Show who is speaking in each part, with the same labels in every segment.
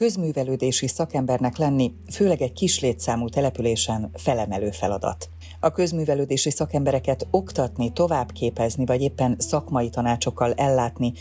Speaker 1: közművelődési szakembernek lenni, főleg egy kis létszámú településen felemelő feladat. A közművelődési szakembereket oktatni, továbbképezni, vagy éppen szakmai tanácsokkal ellátni,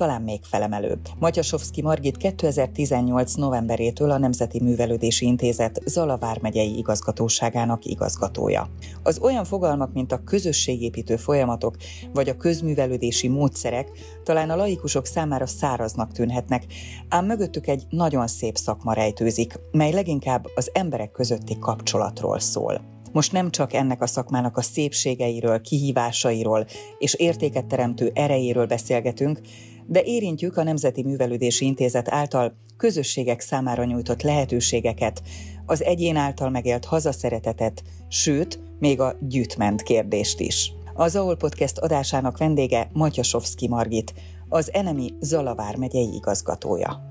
Speaker 1: talán még felemelőbb. Matyasovszki Margit 2018. novemberétől a Nemzeti Művelődési Intézet Zalavár megyei igazgatóságának igazgatója. Az olyan fogalmak, mint a közösségépítő folyamatok vagy a közművelődési módszerek talán a laikusok számára száraznak tűnhetnek, ám mögöttük egy nagyon szép szakma rejtőzik, mely leginkább az emberek közötti kapcsolatról szól. Most nem csak ennek a szakmának a szépségeiről, kihívásairól és értéket teremtő erejéről beszélgetünk, de érintjük a Nemzeti Művelődési Intézet által közösségek számára nyújtott lehetőségeket, az egyén által megélt hazaszeretetet, sőt, még a gyűjtment kérdést is. Az AOL Podcast adásának vendége Matyasovszki Margit, az Enemi Zalavár megyei igazgatója.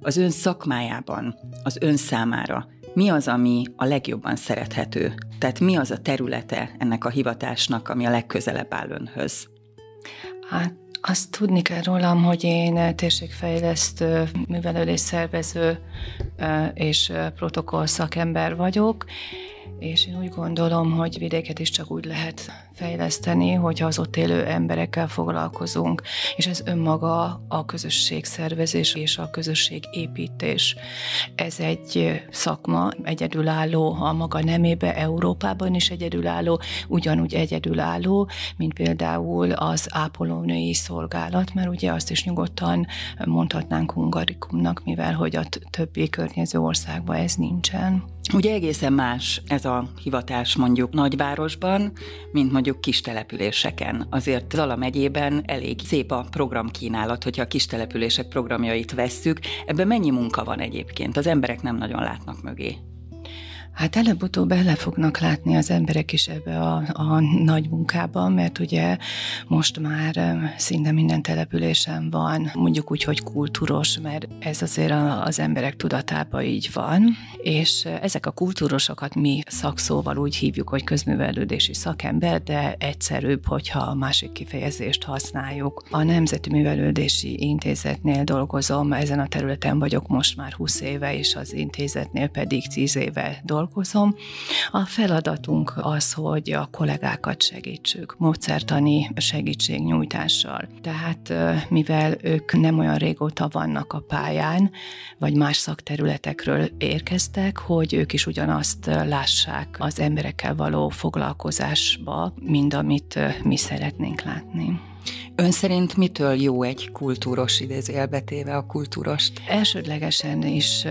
Speaker 1: Az ön szakmájában, az ön számára mi az, ami a legjobban szerethető? Tehát mi az a területe ennek a hivatásnak, ami a legközelebb áll önhöz?
Speaker 2: Hát azt tudni kell rólam, hogy én térségfejlesztő, művelődés szervező és protokoll szakember vagyok, és én úgy gondolom, hogy vidéket is csak úgy lehet fejleszteni, hogyha az ott élő emberekkel foglalkozunk, és ez önmaga a közösségszervezés és a közösségépítés. Ez egy szakma, egyedülálló a maga nemébe, Európában is egyedülálló, ugyanúgy egyedülálló, mint például az ápolónői szolgálat, mert ugye azt is nyugodtan mondhatnánk hungarikumnak, mivel hogy a többi környező országban ez nincsen.
Speaker 1: Ugye egészen más ez a hivatás mondjuk nagyvárosban, mint mondjuk kis településeken. Azért Zala megyében elég szép a programkínálat, hogyha a kis települések programjait vesszük. Ebben mennyi munka van egyébként? Az emberek nem nagyon látnak mögé.
Speaker 2: Hát előbb-utóbb bele fognak látni az emberek is ebbe a, a nagy munkában, mert ugye most már szinte minden településen van, mondjuk úgy, hogy kultúros, mert ez azért az emberek tudatában így van, és ezek a kultúrosokat mi szakszóval úgy hívjuk, hogy közművelődési szakember, de egyszerűbb, hogyha a másik kifejezést használjuk. A Nemzeti Művelődési Intézetnél dolgozom, ezen a területen vagyok most már 20 éve, és az intézetnél pedig 10 éve dolgozom, dolgozom. A feladatunk az, hogy a kollégákat segítsük, módszertani segítségnyújtással. Tehát mivel ők nem olyan régóta vannak a pályán, vagy más szakterületekről érkeztek, hogy ők is ugyanazt lássák az emberekkel való foglalkozásba, mint amit mi szeretnénk látni.
Speaker 1: Ön szerint mitől jó egy kultúros idézőjelbetéve a kultúrost?
Speaker 2: Elsődlegesen is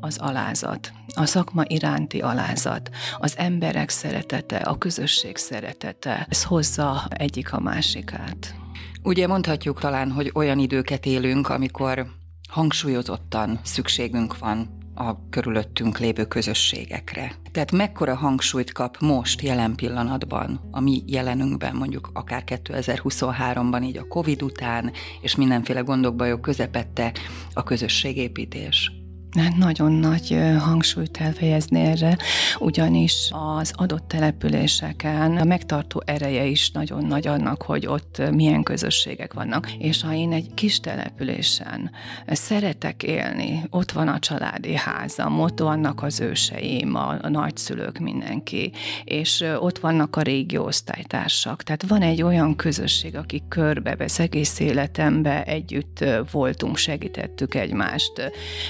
Speaker 2: az alázat, a szakma iránti alázat, az emberek szeretete, a közösség szeretete, ez hozza egyik a másikát.
Speaker 1: Ugye mondhatjuk talán, hogy olyan időket élünk, amikor hangsúlyozottan szükségünk van a körülöttünk lévő közösségekre. Tehát mekkora hangsúlyt kap most, jelen pillanatban, a mi jelenünkben, mondjuk akár 2023-ban, így a Covid után, és mindenféle gondok, bajok közepette a közösségépítés?
Speaker 2: Hát nagyon nagy hangsúlyt elfejezni erre, ugyanis az adott településeken a megtartó ereje is nagyon nagy annak, hogy ott milyen közösségek vannak. És ha én egy kis településen szeretek élni, ott van a családi házam, ott vannak az őseim, a, nagyszülők, mindenki, és ott vannak a régi osztálytársak. Tehát van egy olyan közösség, aki körbevesz, egész életemben együtt voltunk, segítettük egymást.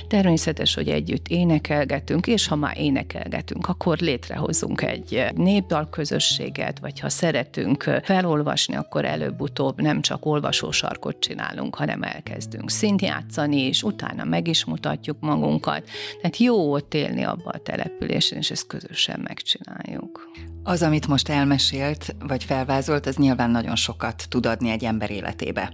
Speaker 2: Természetesen természetes, hogy együtt énekelgetünk, és ha már énekelgetünk, akkor létrehozunk egy népdal közösséget, vagy ha szeretünk felolvasni, akkor előbb-utóbb nem csak olvasósarkot csinálunk, hanem elkezdünk szintjátszani, és utána meg is mutatjuk magunkat. Tehát jó ott élni abba a településen, és ezt közösen megcsináljuk.
Speaker 1: Az, amit most elmesélt, vagy felvázolt, az nyilván nagyon sokat tud adni egy ember életébe.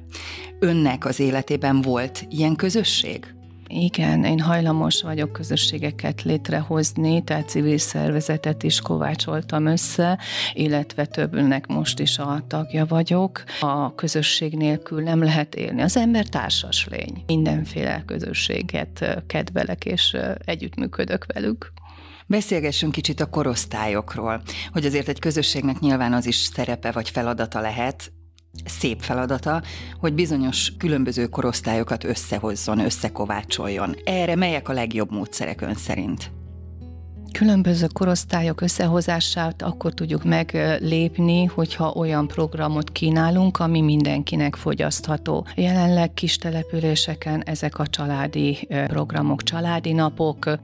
Speaker 1: Önnek az életében volt ilyen közösség?
Speaker 2: Igen, én hajlamos vagyok közösségeket létrehozni, tehát civil szervezetet is kovácsoltam össze, illetve többnek most is a tagja vagyok. A közösség nélkül nem lehet élni. Az ember társas lény. Mindenféle közösséget kedvelek, és együttműködök velük.
Speaker 1: Beszélgessünk kicsit a korosztályokról, hogy azért egy közösségnek nyilván az is szerepe vagy feladata lehet, szép feladata, hogy bizonyos különböző korosztályokat összehozzon, összekovácsoljon. Erre melyek a legjobb módszerek ön szerint?
Speaker 2: Különböző korosztályok összehozását akkor tudjuk meglépni, hogyha olyan programot kínálunk, ami mindenkinek fogyasztható. Jelenleg kis településeken ezek a családi programok, családi napok,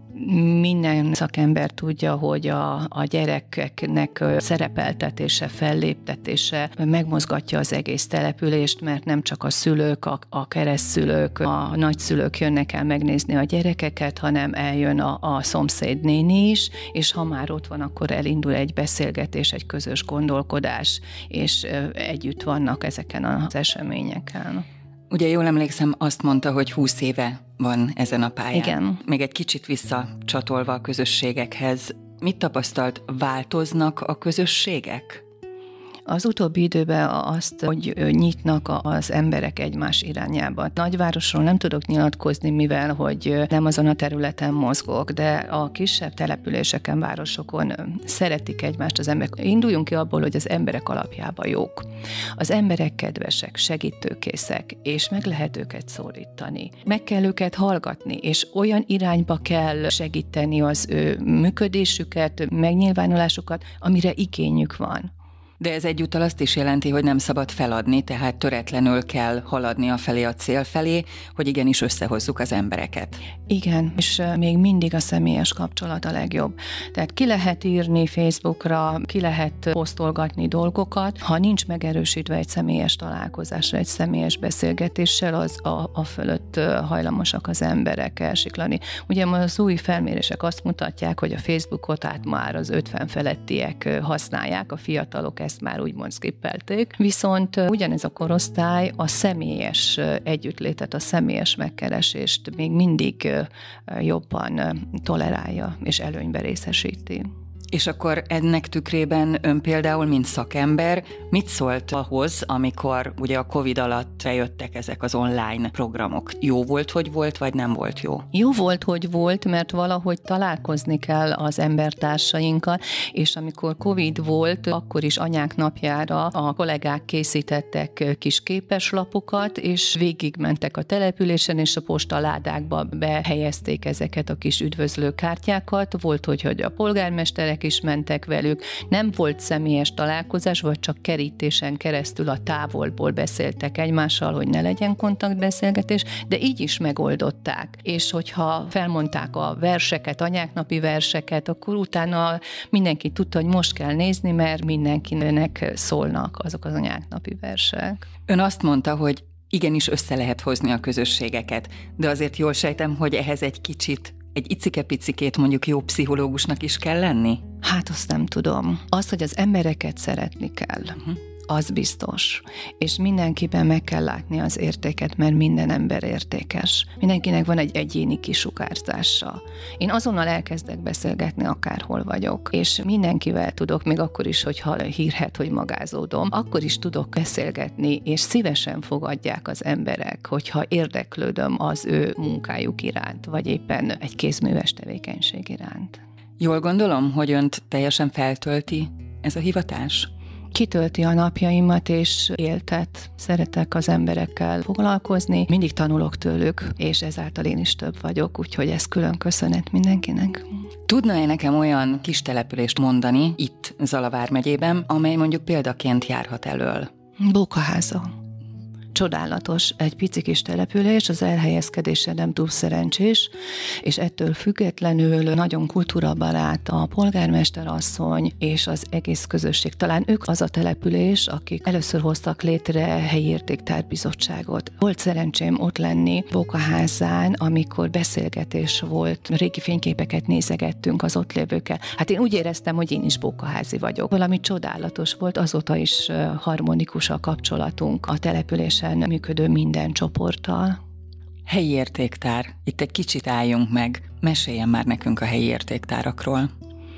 Speaker 2: minden szakember tudja, hogy a, a gyerekeknek szerepeltetése, felléptetése megmozgatja az egész települést, mert nem csak a szülők, a, a keresztszülők, a nagyszülők jönnek el megnézni a gyerekeket, hanem eljön a, a szomszéd néni is, és ha már ott van, akkor elindul egy beszélgetés, egy közös gondolkodás, és együtt vannak ezeken az eseményeken.
Speaker 1: Ugye jól emlékszem, azt mondta, hogy 20 éve van ezen a pályán.
Speaker 2: Igen.
Speaker 1: Még egy kicsit visszacsatolva a közösségekhez, mit tapasztalt, változnak a közösségek?
Speaker 2: Az utóbbi időben azt, hogy nyitnak az emberek egymás irányába. Nagyvárosról nem tudok nyilatkozni, mivel hogy nem azon a területen mozgok, de a kisebb településeken, városokon szeretik egymást az emberek. Induljunk ki abból, hogy az emberek alapjában jók. Az emberek kedvesek, segítőkészek, és meg lehet őket szólítani. Meg kell őket hallgatni, és olyan irányba kell segíteni az ő működésüket, megnyilvánulásukat, amire igényük van.
Speaker 1: De ez egyúttal azt is jelenti, hogy nem szabad feladni, tehát töretlenül kell haladni a felé a cél felé, hogy igenis összehozzuk az embereket.
Speaker 2: Igen, és még mindig a személyes kapcsolat a legjobb. Tehát ki lehet írni Facebookra, ki lehet posztolgatni dolgokat, ha nincs megerősítve egy személyes találkozásra, egy személyes beszélgetéssel, az a, a fölött hajlamosak az emberek elsiklani. Ugye az új felmérések azt mutatják, hogy a Facebookot át már az 50 felettiek használják, a fiatalok ezt már úgymond skippelték. Viszont ugyanez a korosztály a személyes együttlétet, a személyes megkeresést még mindig jobban tolerálja és előnybe részesíti.
Speaker 1: És akkor ennek tükrében ön például, mint szakember, mit szólt ahhoz, amikor ugye a Covid alatt bejöttek ezek az online programok? Jó volt, hogy volt, vagy nem volt jó?
Speaker 2: Jó volt, hogy volt, mert valahogy találkozni kell az embertársainkkal, és amikor Covid volt, akkor is anyák napjára a kollégák készítettek kis képeslapokat, és végigmentek a településen, és a postaládákba behelyezték ezeket a kis üdvözlőkártyákat. Volt, hogy, hogy a polgármesterek is mentek velük. Nem volt személyes találkozás, vagy csak kerítésen keresztül a távolból beszéltek egymással, hogy ne legyen kontaktbeszélgetés, de így is megoldották. És hogyha felmondták a verseket, anyáknapi verseket, akkor utána mindenki tudta, hogy most kell nézni, mert mindenkinek szólnak azok az anyáknapi versek.
Speaker 1: Ön azt mondta, hogy igenis össze lehet hozni a közösségeket, de azért jól sejtem, hogy ehhez egy kicsit egy icike-picikét mondjuk jó pszichológusnak is kell lenni?
Speaker 2: Hát azt nem tudom. Az, hogy az embereket szeretni kell. Uh-huh az biztos. És mindenkiben meg kell látni az értéket, mert minden ember értékes. Mindenkinek van egy egyéni kisugárzása. Én azonnal elkezdek beszélgetni, akárhol vagyok, és mindenkivel tudok, még akkor is, hogyha hírhet, hogy magázódom, akkor is tudok beszélgetni, és szívesen fogadják az emberek, hogyha érdeklődöm az ő munkájuk iránt, vagy éppen egy kézműves tevékenység iránt.
Speaker 1: Jól gondolom, hogy önt teljesen feltölti ez a hivatás?
Speaker 2: Kitölti a napjaimat, és éltet. Szeretek az emberekkel foglalkozni, mindig tanulok tőlük, és ezáltal én is több vagyok, úgyhogy ez külön köszönet mindenkinek.
Speaker 1: Tudna-e nekem olyan kis települést mondani itt Zalavár megyében, amely mondjuk példaként járhat elől?
Speaker 2: Bókaháza csodálatos, egy pici kis település, az elhelyezkedése nem túl szerencsés, és ettől függetlenül nagyon kultúrabarát a polgármester asszony és az egész közösség. Talán ők az a település, akik először hoztak létre helyi értéktárbizottságot. Volt szerencsém ott lenni Bókaházán, amikor beszélgetés volt, régi fényképeket nézegettünk az ott lévőkkel. Hát én úgy éreztem, hogy én is Bókaházi vagyok. Valami csodálatos volt, azóta is harmonikus a kapcsolatunk a településen közösen működő minden csoporttal.
Speaker 1: Helyi értéktár. Itt egy kicsit álljunk meg. Meséljen már nekünk a helyi értéktárakról.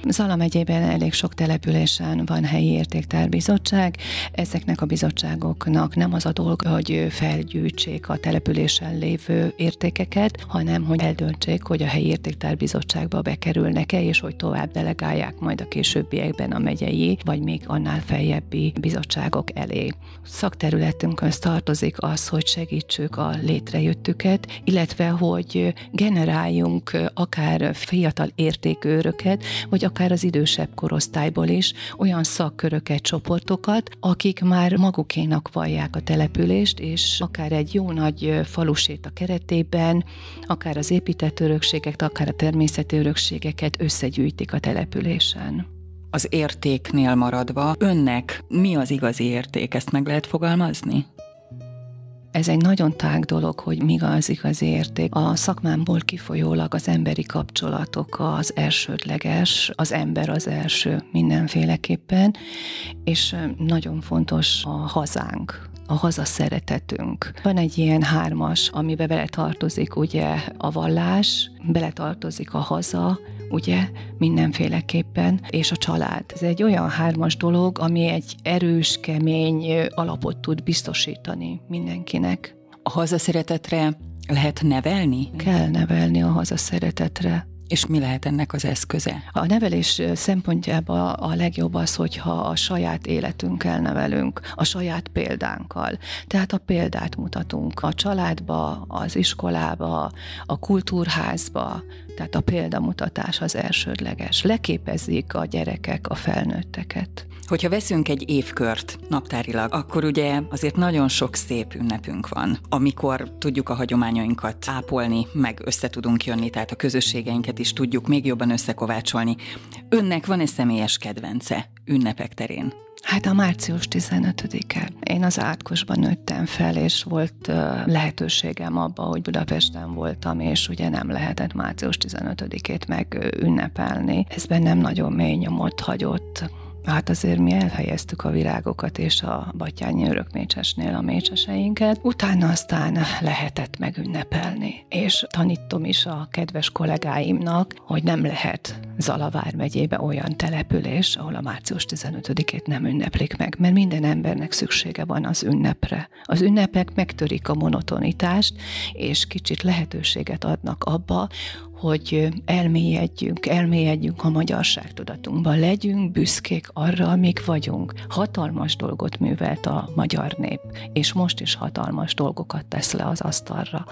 Speaker 2: Zala megyében elég sok településen van helyi értéktárbizottság. Ezeknek a bizottságoknak nem az a dolga, hogy felgyűjtsék a településen lévő értékeket, hanem hogy eldöntsék, hogy a helyi értéktárbizottságba bekerülnek-e, és hogy tovább delegálják majd a későbbiekben a megyei, vagy még annál feljebbi bizottságok elé. Szakterületünkhöz tartozik az, hogy segítsük a létrejöttüket, illetve hogy generáljunk akár fiatal értékőröket, vagy akár az idősebb korosztályból is olyan szakköröket, csoportokat, akik már magukénak vallják a települést, és akár egy jó nagy falusét a keretében, akár az épített örökségeket, akár a természeti örökségeket összegyűjtik a településen.
Speaker 1: Az értéknél maradva, önnek mi az igazi érték? Ezt meg lehet fogalmazni?
Speaker 2: Ez egy nagyon tág dolog, hogy mi az igazi érték. A szakmámból kifolyólag az emberi kapcsolatok az elsődleges, az ember az első mindenféleképpen, és nagyon fontos a hazánk, a haza szeretetünk. Van egy ilyen hármas, amibe beletartozik ugye a vallás, beletartozik a haza, ugye, mindenféleképpen, és a család. Ez egy olyan hármas dolog, ami egy erős, kemény alapot tud biztosítani mindenkinek.
Speaker 1: A hazaszeretetre lehet nevelni?
Speaker 2: Kell nevelni a hazaszeretetre.
Speaker 1: És mi lehet ennek az eszköze?
Speaker 2: A nevelés szempontjában a legjobb az, hogyha a saját életünkkel nevelünk, a saját példánkkal. Tehát a példát mutatunk a családba, az iskolába, a kultúrházba, tehát a példamutatás az elsődleges. Leképezik a gyerekek a felnőtteket.
Speaker 1: Hogyha veszünk egy évkört naptárilag, akkor ugye azért nagyon sok szép ünnepünk van, amikor tudjuk a hagyományainkat ápolni, meg össze tudunk jönni, tehát a közösségeinket is tudjuk még jobban összekovácsolni. Önnek van-e személyes kedvence ünnepek terén?
Speaker 2: Hát a március 15-e. Én az átkosban nőttem fel, és volt lehetőségem abba, hogy Budapesten voltam, és ugye nem lehetett március 15-ét meg ünnepelni. Ez bennem nagyon mély nyomot hagyott. Hát azért mi elhelyeztük a virágokat és a Batyányi örökmécsesnél a mécseseinket. Utána aztán lehetett megünnepelni. És tanítom is a kedves kollégáimnak, hogy nem lehet Zalavár megyébe olyan település, ahol a március 15-ét nem ünneplik meg, mert minden embernek szüksége van az ünnepre. Az ünnepek megtörik a monotonitást, és kicsit lehetőséget adnak abba, hogy elmélyedjünk, elmélyedjünk a magyarság tudatunkban, legyünk büszkék arra, amik vagyunk. Hatalmas dolgot művelt a magyar nép, és most is hatalmas dolgokat tesz le az asztalra.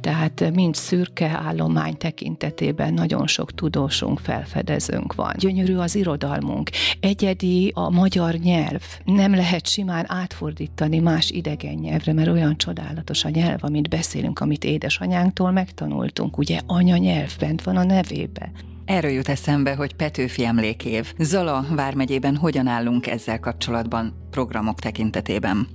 Speaker 2: Tehát mind szürke állomány tekintetében nagyon sok tudósunk, felfedezőnk van. Gyönyörű az irodalmunk, egyedi a magyar nyelv. Nem lehet simán átfordítani más idegen nyelvre, mert olyan csodálatos a nyelv, amit beszélünk, amit édesanyánktól megtanultunk, ugye anyanyelv nyelv bent van a nevébe.
Speaker 1: Erről jut eszembe, hogy Petőfi emlékév. Zala vármegyében hogyan állunk ezzel kapcsolatban programok tekintetében?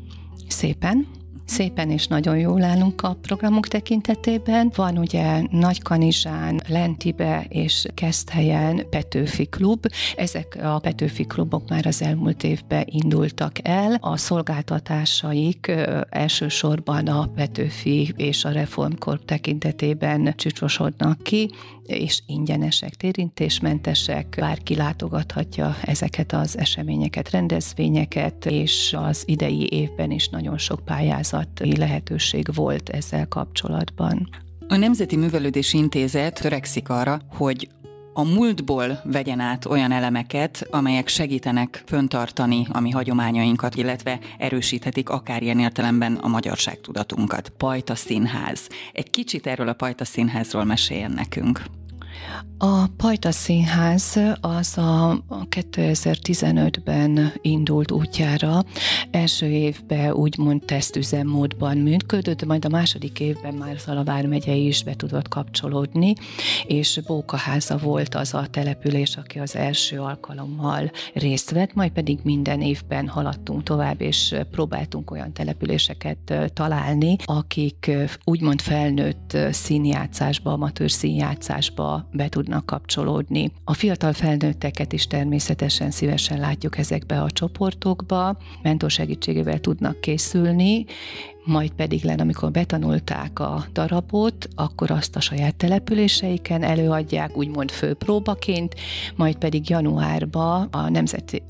Speaker 2: Szépen, szépen és nagyon jól állunk a programok tekintetében. Van ugye Nagykanizsán, Lentibe és Keszthelyen Petőfi Klub. Ezek a Petőfi klubok már az elmúlt évben indultak el. A szolgáltatásaik elsősorban a Petőfi és a Reformkorp tekintetében csúcsosodnak ki és ingyenesek, térintésmentesek, bárki látogathatja ezeket az eseményeket, rendezvényeket, és az idei évben is nagyon sok pályázati lehetőség volt ezzel kapcsolatban.
Speaker 1: A Nemzeti Művelődési Intézet törekszik arra, hogy a múltból vegyen át olyan elemeket, amelyek segítenek föntartani a mi hagyományainkat, illetve erősíthetik akár ilyen értelemben a magyarság tudatunkat. Pajta Színház. Egy kicsit erről a Pajta Színházról meséljen nekünk.
Speaker 2: A Pajta Színház az a 2015-ben indult útjára. Első évben úgymond tesztüzemmódban működött, majd a második évben már Szalavár megye is be tudott kapcsolódni, és Bókaháza volt az a település, aki az első alkalommal részt vett, majd pedig minden évben haladtunk tovább, és próbáltunk olyan településeket találni, akik úgymond felnőtt színjátszásba, amatőr színjátszásba be tudnak kapcsolódni. A fiatal felnőtteket is természetesen szívesen látjuk ezekbe a csoportokba, mentor segítségével tudnak készülni, majd pedig len, amikor betanulták a darabot, akkor azt a saját településeiken előadják, úgymond főpróbaként, majd pedig januárban a Nemzeti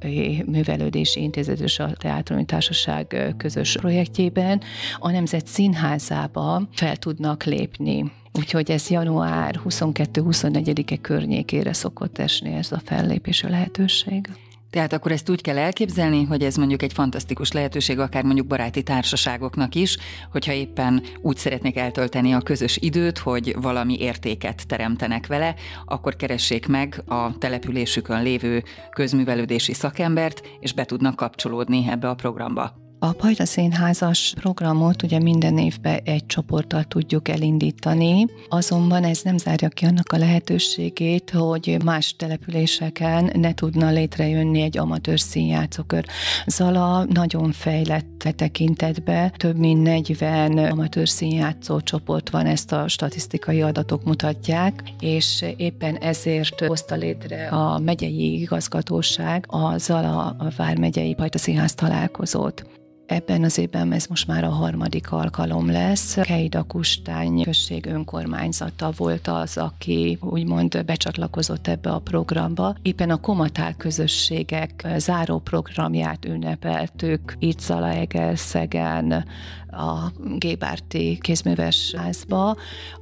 Speaker 2: Művelődési Intézet és a Teátrumi Társaság közös projektjében a Nemzet Színházába fel tudnak lépni. Úgyhogy ez január 22-24-e környékére szokott esni ez a fellépési lehetőség.
Speaker 1: Tehát akkor ezt úgy kell elképzelni, hogy ez mondjuk egy fantasztikus lehetőség, akár mondjuk baráti társaságoknak is, hogyha éppen úgy szeretnék eltölteni a közös időt, hogy valami értéket teremtenek vele, akkor keressék meg a településükön lévő közművelődési szakembert, és be tudnak kapcsolódni ebbe a programba.
Speaker 2: A Pajta Színházas programot ugye minden évben egy csoporttal tudjuk elindítani, azonban ez nem zárja ki annak a lehetőségét, hogy más településeken ne tudna létrejönni egy amatőr színjátszókör. Zala nagyon fejlett e tekintetbe, több mint 40 amatőr színjátszó csoport van, ezt a statisztikai adatok mutatják, és éppen ezért hozta létre a megyei igazgatóság a Zala a Vármegyei Pajta Színház találkozót. Ebben az évben ez most már a harmadik alkalom lesz. Keida Kustány község önkormányzata volt az, aki úgymond becsatlakozott ebbe a programba. Éppen a Komatál közösségek záró programját ünnepeltük itt Zalaegerszegen, a Gébárti kézműves házba,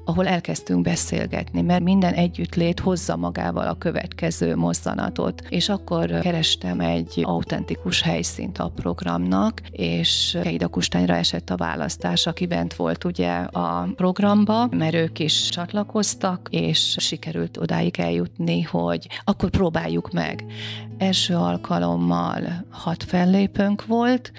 Speaker 2: ahol elkezdtünk beszélgetni, mert minden együttlét hozza magával a következő mozzanatot, és akkor kerestem egy autentikus helyszínt a programnak, és Keida Kustányra esett a választás, aki bent volt ugye a programba, mert ők is csatlakoztak, és sikerült odáig eljutni, hogy akkor próbáljuk meg. Első alkalommal hat fellépőnk volt,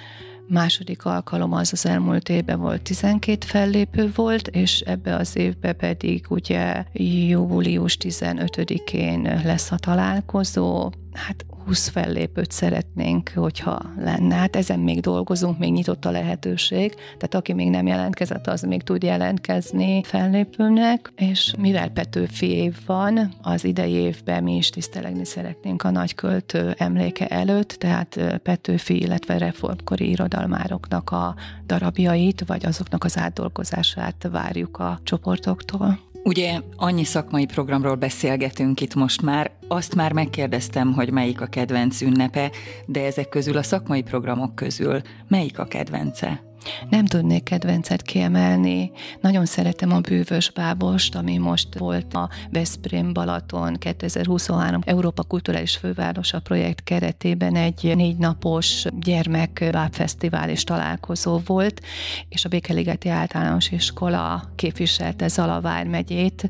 Speaker 2: második alkalom az az elmúlt évben volt 12 fellépő volt, és ebbe az évbe pedig ugye július 15-én lesz a találkozó, hát 20 fellépőt szeretnénk, hogyha lenne. Hát ezen még dolgozunk, még nyitott a lehetőség, tehát aki még nem jelentkezett, az még tud jelentkezni fellépőnek, és mivel Petőfi év van, az idei évben mi is tisztelegni szeretnénk a nagyköltő emléke előtt, tehát Petőfi, illetve reformkori irodalmároknak a darabjait, vagy azoknak az átdolgozását várjuk a csoportoktól.
Speaker 1: Ugye annyi szakmai programról beszélgetünk itt most már, azt már megkérdeztem, hogy melyik a kedvenc ünnepe, de ezek közül a szakmai programok közül melyik a kedvence?
Speaker 2: Nem tudnék kedvencet kiemelni. Nagyon szeretem a bűvös bábost, ami most volt a Veszprém Balaton 2023 Európa Kulturális Fővárosa projekt keretében egy négy napos gyermekbábfesztivál és találkozó volt, és a Békeligeti Általános Iskola képviselte Zalavár megyét,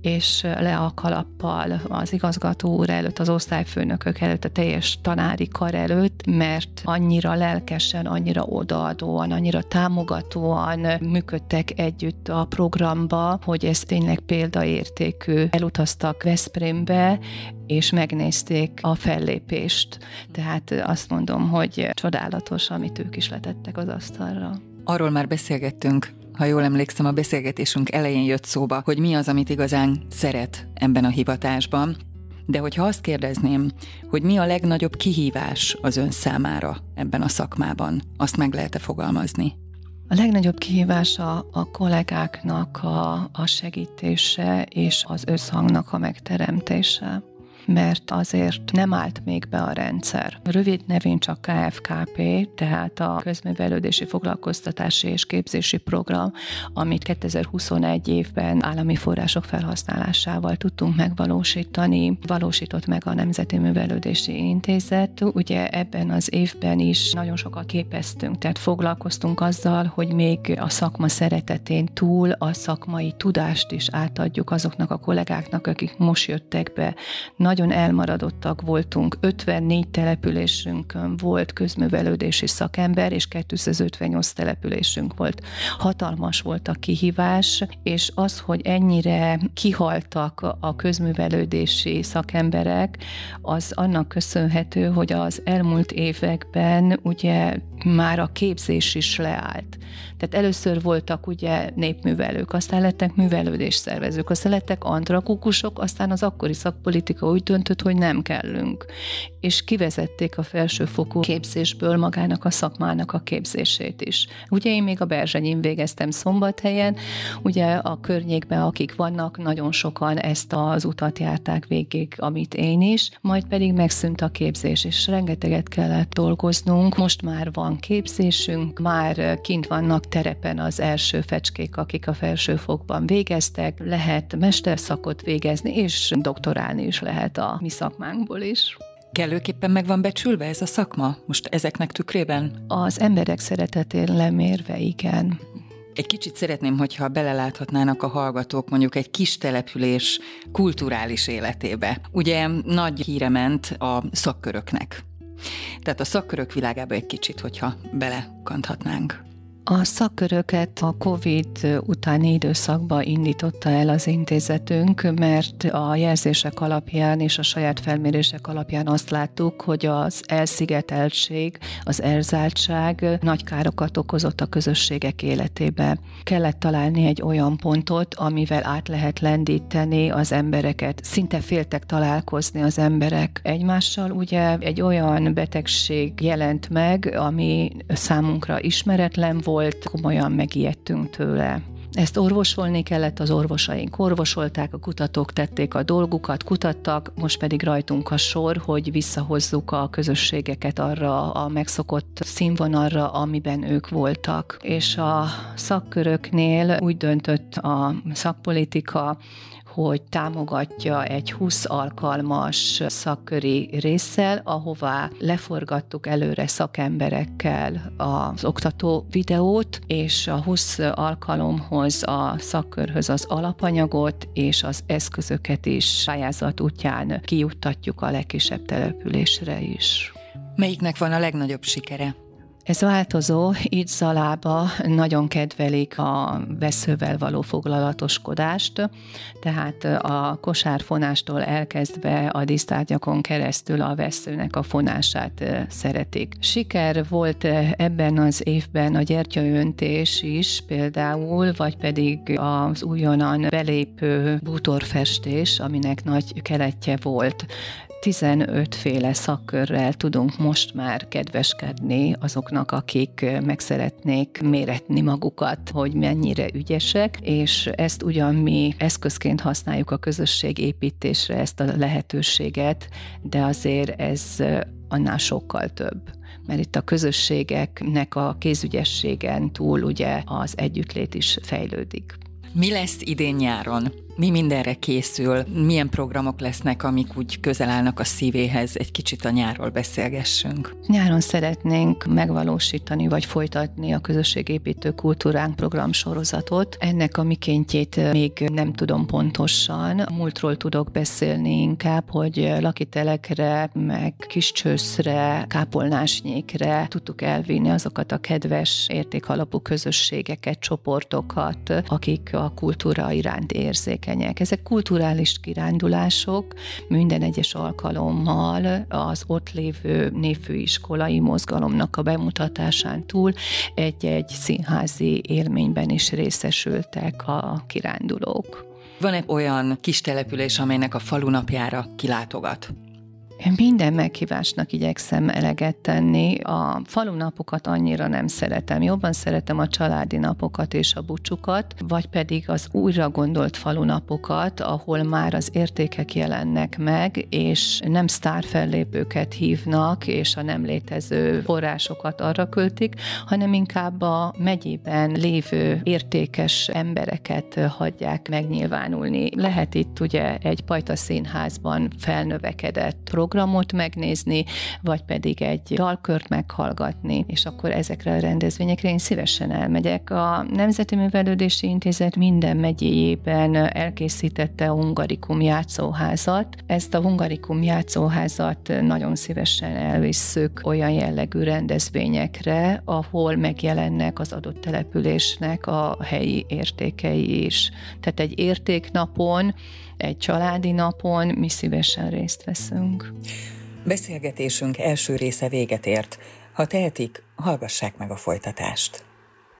Speaker 2: és le a kalappal az igazgató úr előtt, az osztályfőnökök előtt, a teljes tanári kar előtt, mert annyira lelkesen, annyira odaadóan, annyira annyira támogatóan működtek együtt a programba, hogy ez tényleg példaértékű. Elutaztak Veszprémbe, és megnézték a fellépést. Tehát azt mondom, hogy csodálatos, amit ők is letettek az asztalra.
Speaker 1: Arról már beszélgettünk, ha jól emlékszem, a beszélgetésünk elején jött szóba, hogy mi az, amit igazán szeret ebben a hivatásban. De hogyha azt kérdezném, hogy mi a legnagyobb kihívás az ön számára ebben a szakmában, azt meg lehet-e fogalmazni?
Speaker 2: A legnagyobb kihívás a, a kollégáknak a, a segítése és az összhangnak a megteremtése mert azért nem állt még be a rendszer. Rövid nevén csak KFKP, tehát a Közművelődési Foglalkoztatási és Képzési Program, amit 2021 évben állami források felhasználásával tudtunk megvalósítani, valósított meg a Nemzeti Művelődési Intézet. Ugye ebben az évben is nagyon sokat képeztünk, tehát foglalkoztunk azzal, hogy még a szakma szeretetén túl a szakmai tudást is átadjuk azoknak a kollégáknak, akik most jöttek be. Nagy nagyon elmaradottak voltunk. 54 településünkön volt közművelődési szakember, és 258 településünk volt. Hatalmas volt a kihívás, és az, hogy ennyire kihaltak a közművelődési szakemberek, az annak köszönhető, hogy az elmúlt években ugye már a képzés is leállt. Tehát először voltak ugye népművelők, aztán lettek művelődésszervezők, aztán lettek antrakukusok, aztán az akkori szakpolitika úgy döntött, hogy nem kellünk. És kivezették a felsőfokú képzésből magának a szakmának a képzését is. Ugye én még a Berzsenyén végeztem szombathelyen, ugye a környékben, akik vannak, nagyon sokan ezt az utat járták végig, amit én is, majd pedig megszűnt a képzés, és rengeteget kellett dolgoznunk. Most már van képzésünk, már kint vannak terepen az első fecskék, akik a felsőfokban végeztek, lehet mesterszakot végezni, és doktorálni is lehet a mi szakmánkból is.
Speaker 1: Kellőképpen meg van becsülve ez a szakma most ezeknek tükrében?
Speaker 2: Az emberek szeretetén lemérve, igen.
Speaker 1: Egy kicsit szeretném, hogyha beleláthatnának a hallgatók mondjuk egy kis település kulturális életébe. Ugye nagy híre ment a szakköröknek. Tehát a szakkörök világába egy kicsit, hogyha belekanthatnánk.
Speaker 2: A szakköröket a COVID utáni időszakban indította el az intézetünk, mert a jelzések alapján és a saját felmérések alapján azt láttuk, hogy az elszigeteltség, az elzártság nagy károkat okozott a közösségek életébe. Kellett találni egy olyan pontot, amivel át lehet lendíteni az embereket. Szinte féltek találkozni az emberek egymással. Ugye egy olyan betegség jelent meg, ami számunkra ismeretlen volt, volt, komolyan megijedtünk tőle. Ezt orvosolni kellett, az orvosaink orvosolták, a kutatók tették a dolgukat, kutattak, most pedig rajtunk a sor, hogy visszahozzuk a közösségeket arra a megszokott színvonalra, amiben ők voltak. És a szakköröknél úgy döntött a szakpolitika, hogy támogatja egy 20 alkalmas szakköri résszel, ahová leforgattuk előre szakemberekkel az oktató videót, és a 20 alkalomhoz a szakkörhöz az alapanyagot és az eszközöket is pályázat útján kijuttatjuk a legkisebb településre is.
Speaker 1: Melyiknek van a legnagyobb sikere?
Speaker 2: Ez változó, így Zalába nagyon kedvelik a veszővel való foglalatoskodást, tehát a kosárfonástól elkezdve a disztárgyakon keresztül a veszőnek a fonását szeretik. Siker volt ebben az évben a gyertyaöntés is például, vagy pedig az újonnan belépő bútorfestés, aminek nagy keletje volt. 15 féle szakkörrel tudunk most már kedveskedni azoknak, akik meg szeretnék méretni magukat, hogy mennyire ügyesek, és ezt ugyan mi eszközként használjuk a közösség építésre, ezt a lehetőséget, de azért ez annál sokkal több mert itt a közösségeknek a kézügyességen túl ugye az együttlét is fejlődik.
Speaker 1: Mi lesz idén nyáron? Mi mindenre készül, milyen programok lesznek, amik úgy közel állnak a szívéhez, egy kicsit a nyárról beszélgessünk.
Speaker 2: Nyáron szeretnénk megvalósítani vagy folytatni a közösségépítő kultúránk program sorozatot. Ennek a mikéntjét még nem tudom pontosan. A múltról tudok beszélni inkább, hogy lakitelekre, meg kiscsőszre, kápolnásnyékre tudtuk elvinni azokat a kedves értékalapú közösségeket, csoportokat, akik a kultúra iránt érzik érzékenyek. Ezek kulturális kirándulások, minden egyes alkalommal az ott lévő névfőiskolai mozgalomnak a bemutatásán túl egy-egy színházi élményben is részesültek a kirándulók.
Speaker 1: Van-e olyan kis település, amelynek a falunapjára kilátogat?
Speaker 2: Minden meghívásnak igyekszem eleget tenni. A falunapokat annyira nem szeretem. Jobban szeretem a családi napokat és a bucsukat, vagy pedig az újra gondolt falunapokat, ahol már az értékek jelennek meg, és nem sztárfellépőket hívnak, és a nem létező forrásokat arra költik, hanem inkább a megyében lévő értékes embereket hagyják megnyilvánulni. Lehet itt ugye egy pajta színházban felnövekedett programot megnézni, vagy pedig egy dalkört meghallgatni, és akkor ezekre a rendezvényekre én szívesen elmegyek. A Nemzeti Művelődési Intézet minden megyéjében elkészítette a Hungarikum játszóházat. Ezt a Hungarikum játszóházat nagyon szívesen elvisszük olyan jellegű rendezvényekre, ahol megjelennek az adott településnek a helyi értékei is. Tehát egy értéknapon, egy családi napon mi szívesen részt veszünk.
Speaker 1: Beszélgetésünk első része véget ért. Ha tehetik, hallgassák meg a folytatást.